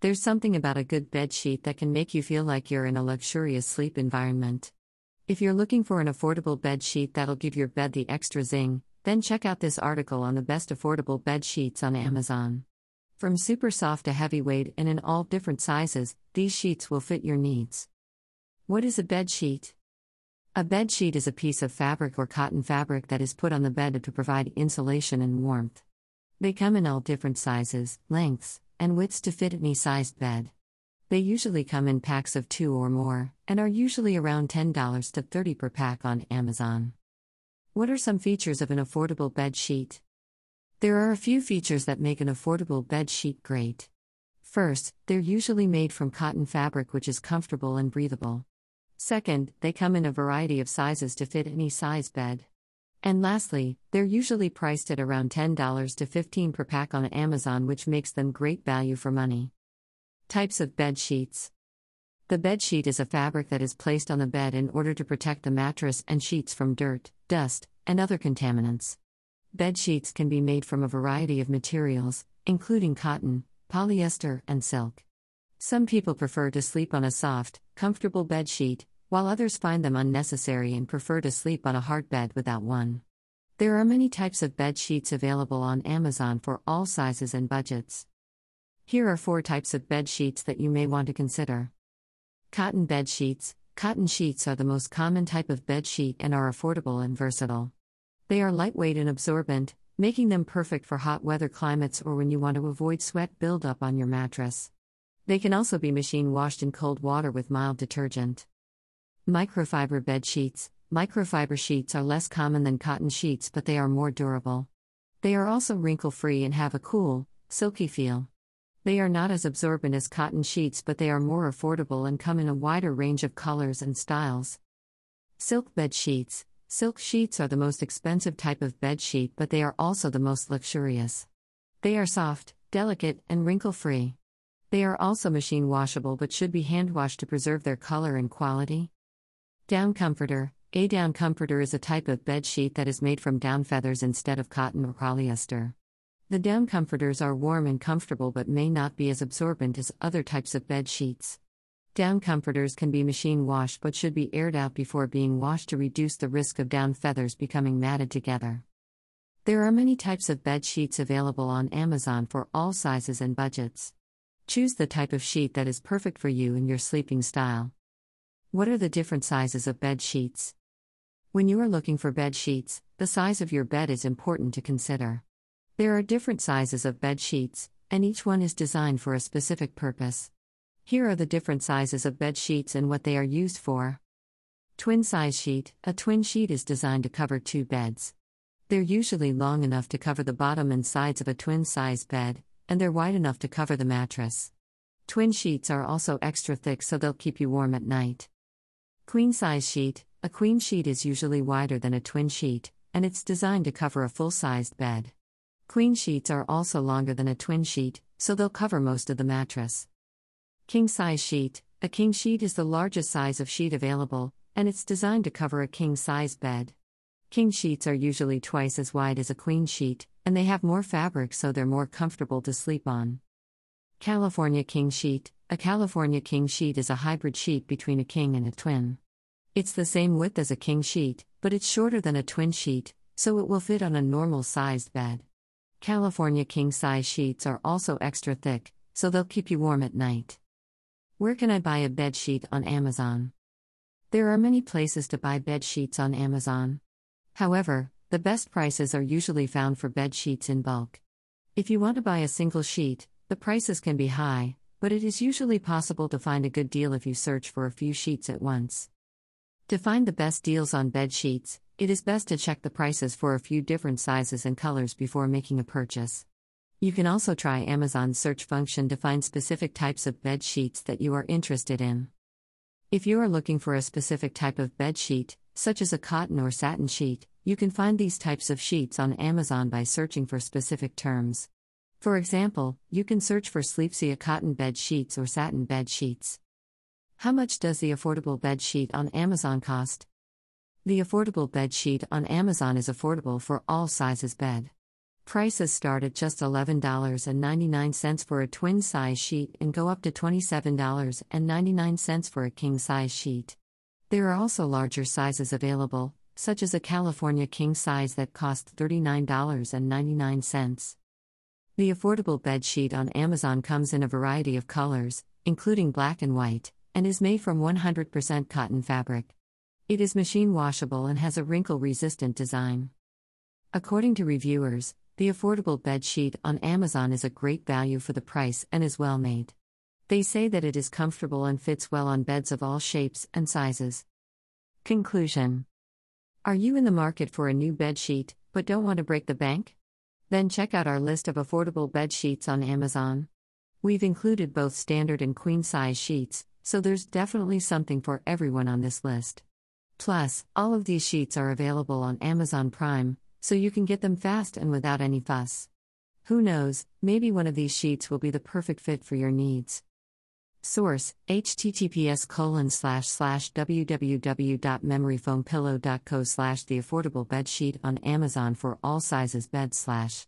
There's something about a good bed sheet that can make you feel like you're in a luxurious sleep environment. If you're looking for an affordable bed sheet that'll give your bed the extra zing, then check out this article on the best affordable bed sheets on Amazon. From super soft to heavyweight and in all different sizes, these sheets will fit your needs. What is a bed sheet? A bed sheet is a piece of fabric or cotton fabric that is put on the bed to provide insulation and warmth. They come in all different sizes, lengths, and widths to fit any sized bed. They usually come in packs of two or more, and are usually around $10 to 30 per pack on Amazon. What are some features of an affordable bed sheet? There are a few features that make an affordable bed sheet great. First, they're usually made from cotton fabric which is comfortable and breathable. Second, they come in a variety of sizes to fit any size bed. And lastly, they're usually priced at around $10 to 15 per pack on Amazon, which makes them great value for money. Types of bed sheets The bed sheet is a fabric that is placed on the bed in order to protect the mattress and sheets from dirt, dust, and other contaminants. Bed sheets can be made from a variety of materials, including cotton, polyester, and silk. Some people prefer to sleep on a soft, comfortable bed sheet, while others find them unnecessary and prefer to sleep on a hard bed without one. There are many types of bed sheets available on Amazon for all sizes and budgets. Here are four types of bed sheets that you may want to consider. Cotton bed sheets. Cotton sheets are the most common type of bed sheet and are affordable and versatile. They are lightweight and absorbent, making them perfect for hot weather climates or when you want to avoid sweat buildup on your mattress. They can also be machine washed in cold water with mild detergent. Microfiber bed sheets. Microfiber sheets are less common than cotton sheets, but they are more durable. They are also wrinkle free and have a cool, silky feel. They are not as absorbent as cotton sheets, but they are more affordable and come in a wider range of colors and styles. Silk bed sheets. Silk sheets are the most expensive type of bed sheet, but they are also the most luxurious. They are soft, delicate, and wrinkle free. They are also machine washable but should be hand washed to preserve their color and quality. Down comforter A down comforter is a type of bed sheet that is made from down feathers instead of cotton or polyester. The down comforters are warm and comfortable but may not be as absorbent as other types of bed sheets. Down comforters can be machine washed but should be aired out before being washed to reduce the risk of down feathers becoming matted together. There are many types of bed sheets available on Amazon for all sizes and budgets. Choose the type of sheet that is perfect for you and your sleeping style. What are the different sizes of bed sheets? When you are looking for bed sheets, the size of your bed is important to consider. There are different sizes of bed sheets, and each one is designed for a specific purpose. Here are the different sizes of bed sheets and what they are used for. Twin size sheet A twin sheet is designed to cover two beds. They're usually long enough to cover the bottom and sides of a twin size bed, and they're wide enough to cover the mattress. Twin sheets are also extra thick so they'll keep you warm at night. Queen size sheet A queen sheet is usually wider than a twin sheet, and it's designed to cover a full sized bed. Queen sheets are also longer than a twin sheet, so they'll cover most of the mattress. King size sheet A king sheet is the largest size of sheet available, and it's designed to cover a king size bed. King sheets are usually twice as wide as a queen sheet, and they have more fabric so they're more comfortable to sleep on. California King Sheet A California King Sheet is a hybrid sheet between a king and a twin. It's the same width as a king sheet, but it's shorter than a twin sheet, so it will fit on a normal sized bed. California king size sheets are also extra thick, so they'll keep you warm at night. Where can I buy a bed sheet on Amazon? There are many places to buy bed sheets on Amazon. However, the best prices are usually found for bed sheets in bulk. If you want to buy a single sheet, the prices can be high, but it is usually possible to find a good deal if you search for a few sheets at once. To find the best deals on bed sheets, it is best to check the prices for a few different sizes and colors before making a purchase. You can also try Amazon's search function to find specific types of bed sheets that you are interested in. If you are looking for a specific type of bed sheet, such as a cotton or satin sheet, you can find these types of sheets on Amazon by searching for specific terms. For example, you can search for Sleepsia cotton bed sheets or satin bed sheets. How much does the affordable bed sheet on Amazon cost? The affordable bed sheet on Amazon is affordable for all sizes bed. Prices start at just $11.99 for a twin size sheet and go up to $27.99 for a king size sheet. There are also larger sizes available, such as a California king size that costs $39.99. The affordable bed sheet on Amazon comes in a variety of colors, including black and white, and is made from 100% cotton fabric. It is machine washable and has a wrinkle resistant design. According to reviewers, the affordable bed sheet on Amazon is a great value for the price and is well made. They say that it is comfortable and fits well on beds of all shapes and sizes. Conclusion Are you in the market for a new bed sheet, but don't want to break the bank? Then check out our list of affordable bed sheets on Amazon. We've included both standard and queen size sheets, so there's definitely something for everyone on this list. Plus, all of these sheets are available on Amazon Prime, so you can get them fast and without any fuss. Who knows, maybe one of these sheets will be the perfect fit for your needs. Source https colon slash slash www.memoryfoampillow.co slash the affordable bed sheet on Amazon for all sizes bed slash